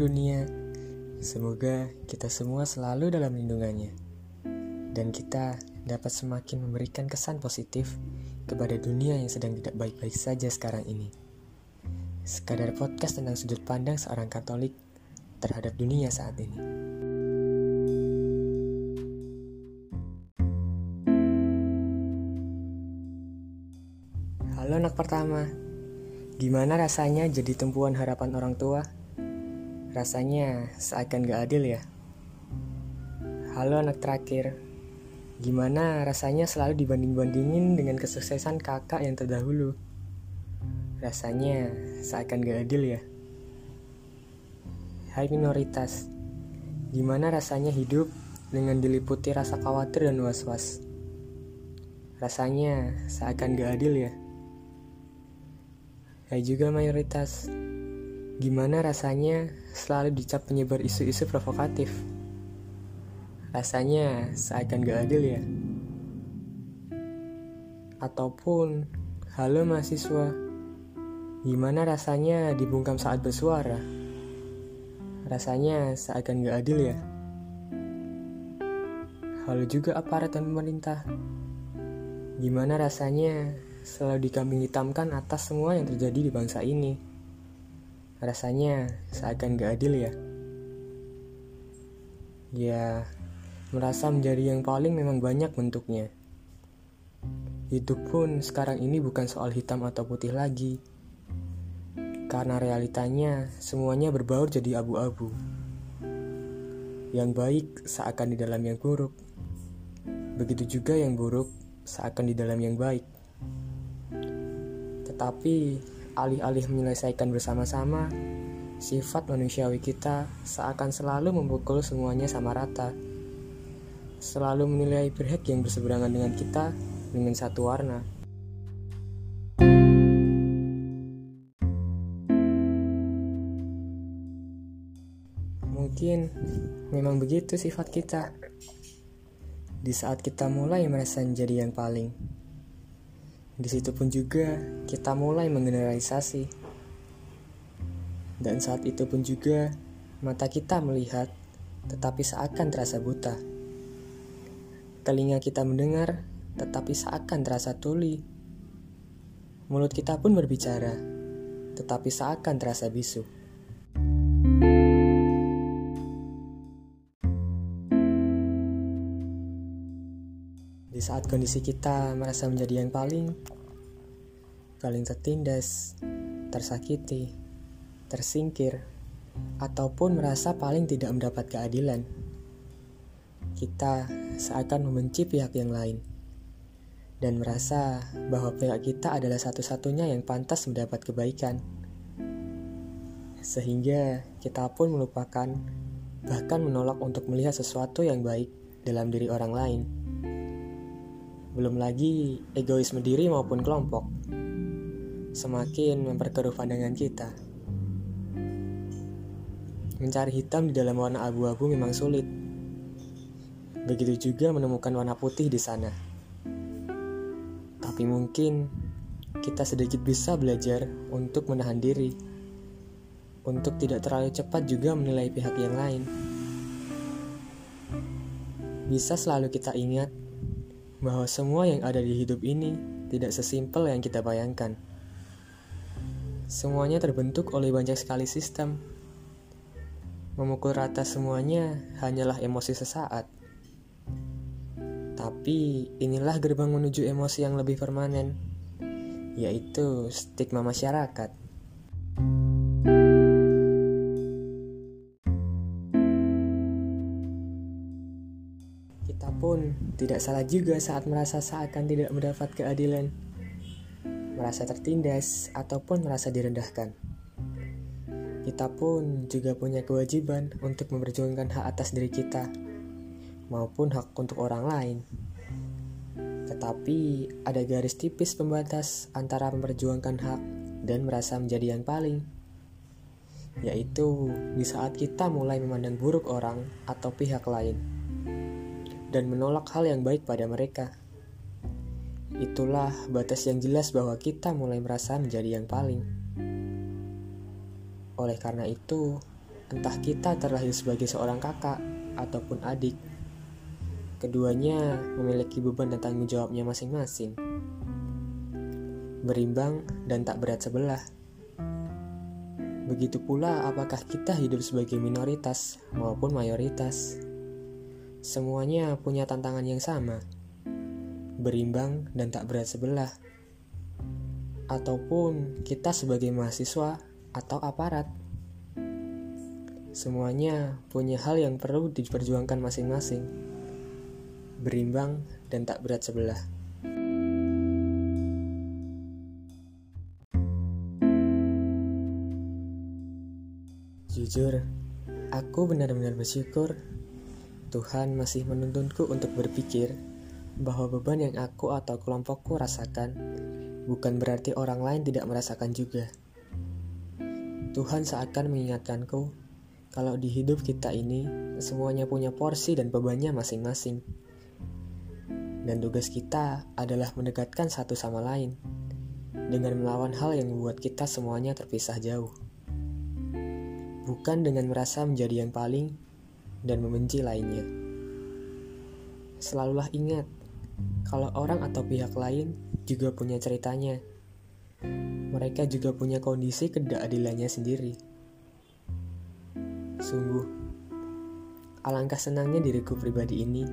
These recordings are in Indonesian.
dunia. Semoga kita semua selalu dalam lindungannya. Dan kita dapat semakin memberikan kesan positif kepada dunia yang sedang tidak baik-baik saja sekarang ini. Sekadar podcast tentang sudut pandang seorang Katolik terhadap dunia saat ini. Halo anak pertama, gimana rasanya jadi tumpuan harapan orang tua? Rasanya seakan gak adil ya. Halo anak terakhir, gimana rasanya selalu dibanding-bandingin dengan kesuksesan kakak yang terdahulu? Rasanya seakan gak adil ya. Hai minoritas, gimana rasanya hidup dengan diliputi rasa khawatir dan was-was? Rasanya seakan gak adil ya. Hai juga mayoritas, Gimana rasanya selalu dicap penyebar isu-isu provokatif? Rasanya seakan gak adil ya? Ataupun, halo mahasiswa, gimana rasanya dibungkam saat bersuara? Rasanya seakan gak adil ya? Halo juga aparat dan pemerintah, gimana rasanya selalu dikambing hitamkan atas semua yang terjadi di bangsa ini? Rasanya seakan gak adil ya. Ya, merasa menjadi yang paling memang banyak bentuknya. Hidup pun sekarang ini bukan soal hitam atau putih lagi. Karena realitanya semuanya berbaur jadi abu-abu. Yang baik seakan di dalam yang buruk. Begitu juga yang buruk seakan di dalam yang baik. Tetapi alih-alih menyelesaikan bersama-sama, sifat manusiawi kita seakan selalu memukul semuanya sama rata. Selalu menilai pihak yang berseberangan dengan kita dengan satu warna. Mungkin memang begitu sifat kita. Di saat kita mulai merasa menjadi yang paling, di situ pun juga kita mulai mengeneralisasi. Dan saat itu pun juga mata kita melihat tetapi seakan terasa buta. Telinga kita mendengar tetapi seakan terasa tuli. Mulut kita pun berbicara tetapi seakan terasa bisu. Di saat kondisi kita merasa menjadi yang paling, paling tertindas, tersakiti, tersingkir, ataupun merasa paling tidak mendapat keadilan, kita seakan membenci pihak yang lain dan merasa bahwa pihak kita adalah satu-satunya yang pantas mendapat kebaikan. Sehingga kita pun melupakan, bahkan menolak untuk melihat sesuatu yang baik dalam diri orang lain. Belum lagi egoisme diri maupun kelompok. Semakin memperkeruh pandangan kita. Mencari hitam di dalam warna abu-abu memang sulit. Begitu juga menemukan warna putih di sana. Tapi mungkin kita sedikit bisa belajar untuk menahan diri. Untuk tidak terlalu cepat juga menilai pihak yang lain. Bisa selalu kita ingat bahwa semua yang ada di hidup ini tidak sesimpel yang kita bayangkan. Semuanya terbentuk oleh banyak sekali sistem. Memukul rata semuanya hanyalah emosi sesaat. Tapi inilah gerbang menuju emosi yang lebih permanen, yaitu stigma masyarakat. Tidak salah juga saat merasa seakan tidak mendapat keadilan, merasa tertindas, ataupun merasa direndahkan. Kita pun juga punya kewajiban untuk memperjuangkan hak atas diri kita, maupun hak untuk orang lain. Tetapi ada garis tipis pembatas antara memperjuangkan hak dan merasa menjadi yang paling, yaitu di saat kita mulai memandang buruk orang atau pihak lain dan menolak hal yang baik pada mereka. Itulah batas yang jelas bahwa kita mulai merasa menjadi yang paling. Oleh karena itu, entah kita terlahir sebagai seorang kakak ataupun adik, keduanya memiliki beban dan tanggung jawabnya masing-masing. Berimbang dan tak berat sebelah. Begitu pula apakah kita hidup sebagai minoritas maupun mayoritas. Semuanya punya tantangan yang sama. Berimbang dan tak berat sebelah. Ataupun kita sebagai mahasiswa atau aparat. Semuanya punya hal yang perlu diperjuangkan masing-masing. Berimbang dan tak berat sebelah. Jujur, aku benar-benar bersyukur Tuhan masih menuntunku untuk berpikir bahwa beban yang aku atau kelompokku rasakan bukan berarti orang lain tidak merasakan juga. Tuhan seakan mengingatkanku kalau di hidup kita ini semuanya punya porsi dan bebannya masing-masing. Dan tugas kita adalah mendekatkan satu sama lain dengan melawan hal yang membuat kita semuanya terpisah jauh. Bukan dengan merasa menjadi yang paling dan membenci lainnya. Selalulah ingat kalau orang atau pihak lain juga punya ceritanya. Mereka juga punya kondisi ketidakadilannya sendiri. Sungguh, alangkah senangnya diriku pribadi ini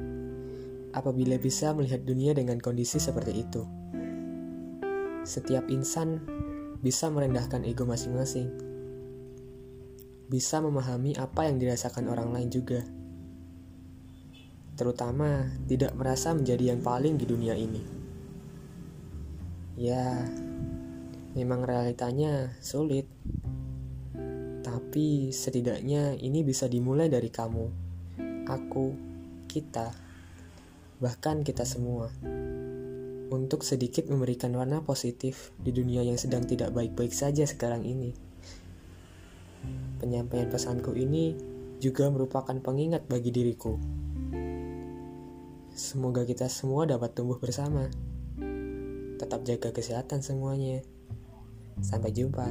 apabila bisa melihat dunia dengan kondisi seperti itu. Setiap insan bisa merendahkan ego masing-masing, bisa memahami apa yang dirasakan orang lain juga, terutama tidak merasa menjadi yang paling di dunia ini. Ya, memang realitanya sulit tapi setidaknya ini bisa dimulai dari kamu, aku, kita, bahkan kita semua. Untuk sedikit memberikan warna positif di dunia yang sedang tidak baik-baik saja sekarang ini. Penyampaian pesanku ini juga merupakan pengingat bagi diriku. Semoga kita semua dapat tumbuh bersama. Tetap jaga kesehatan semuanya. Sampai jumpa.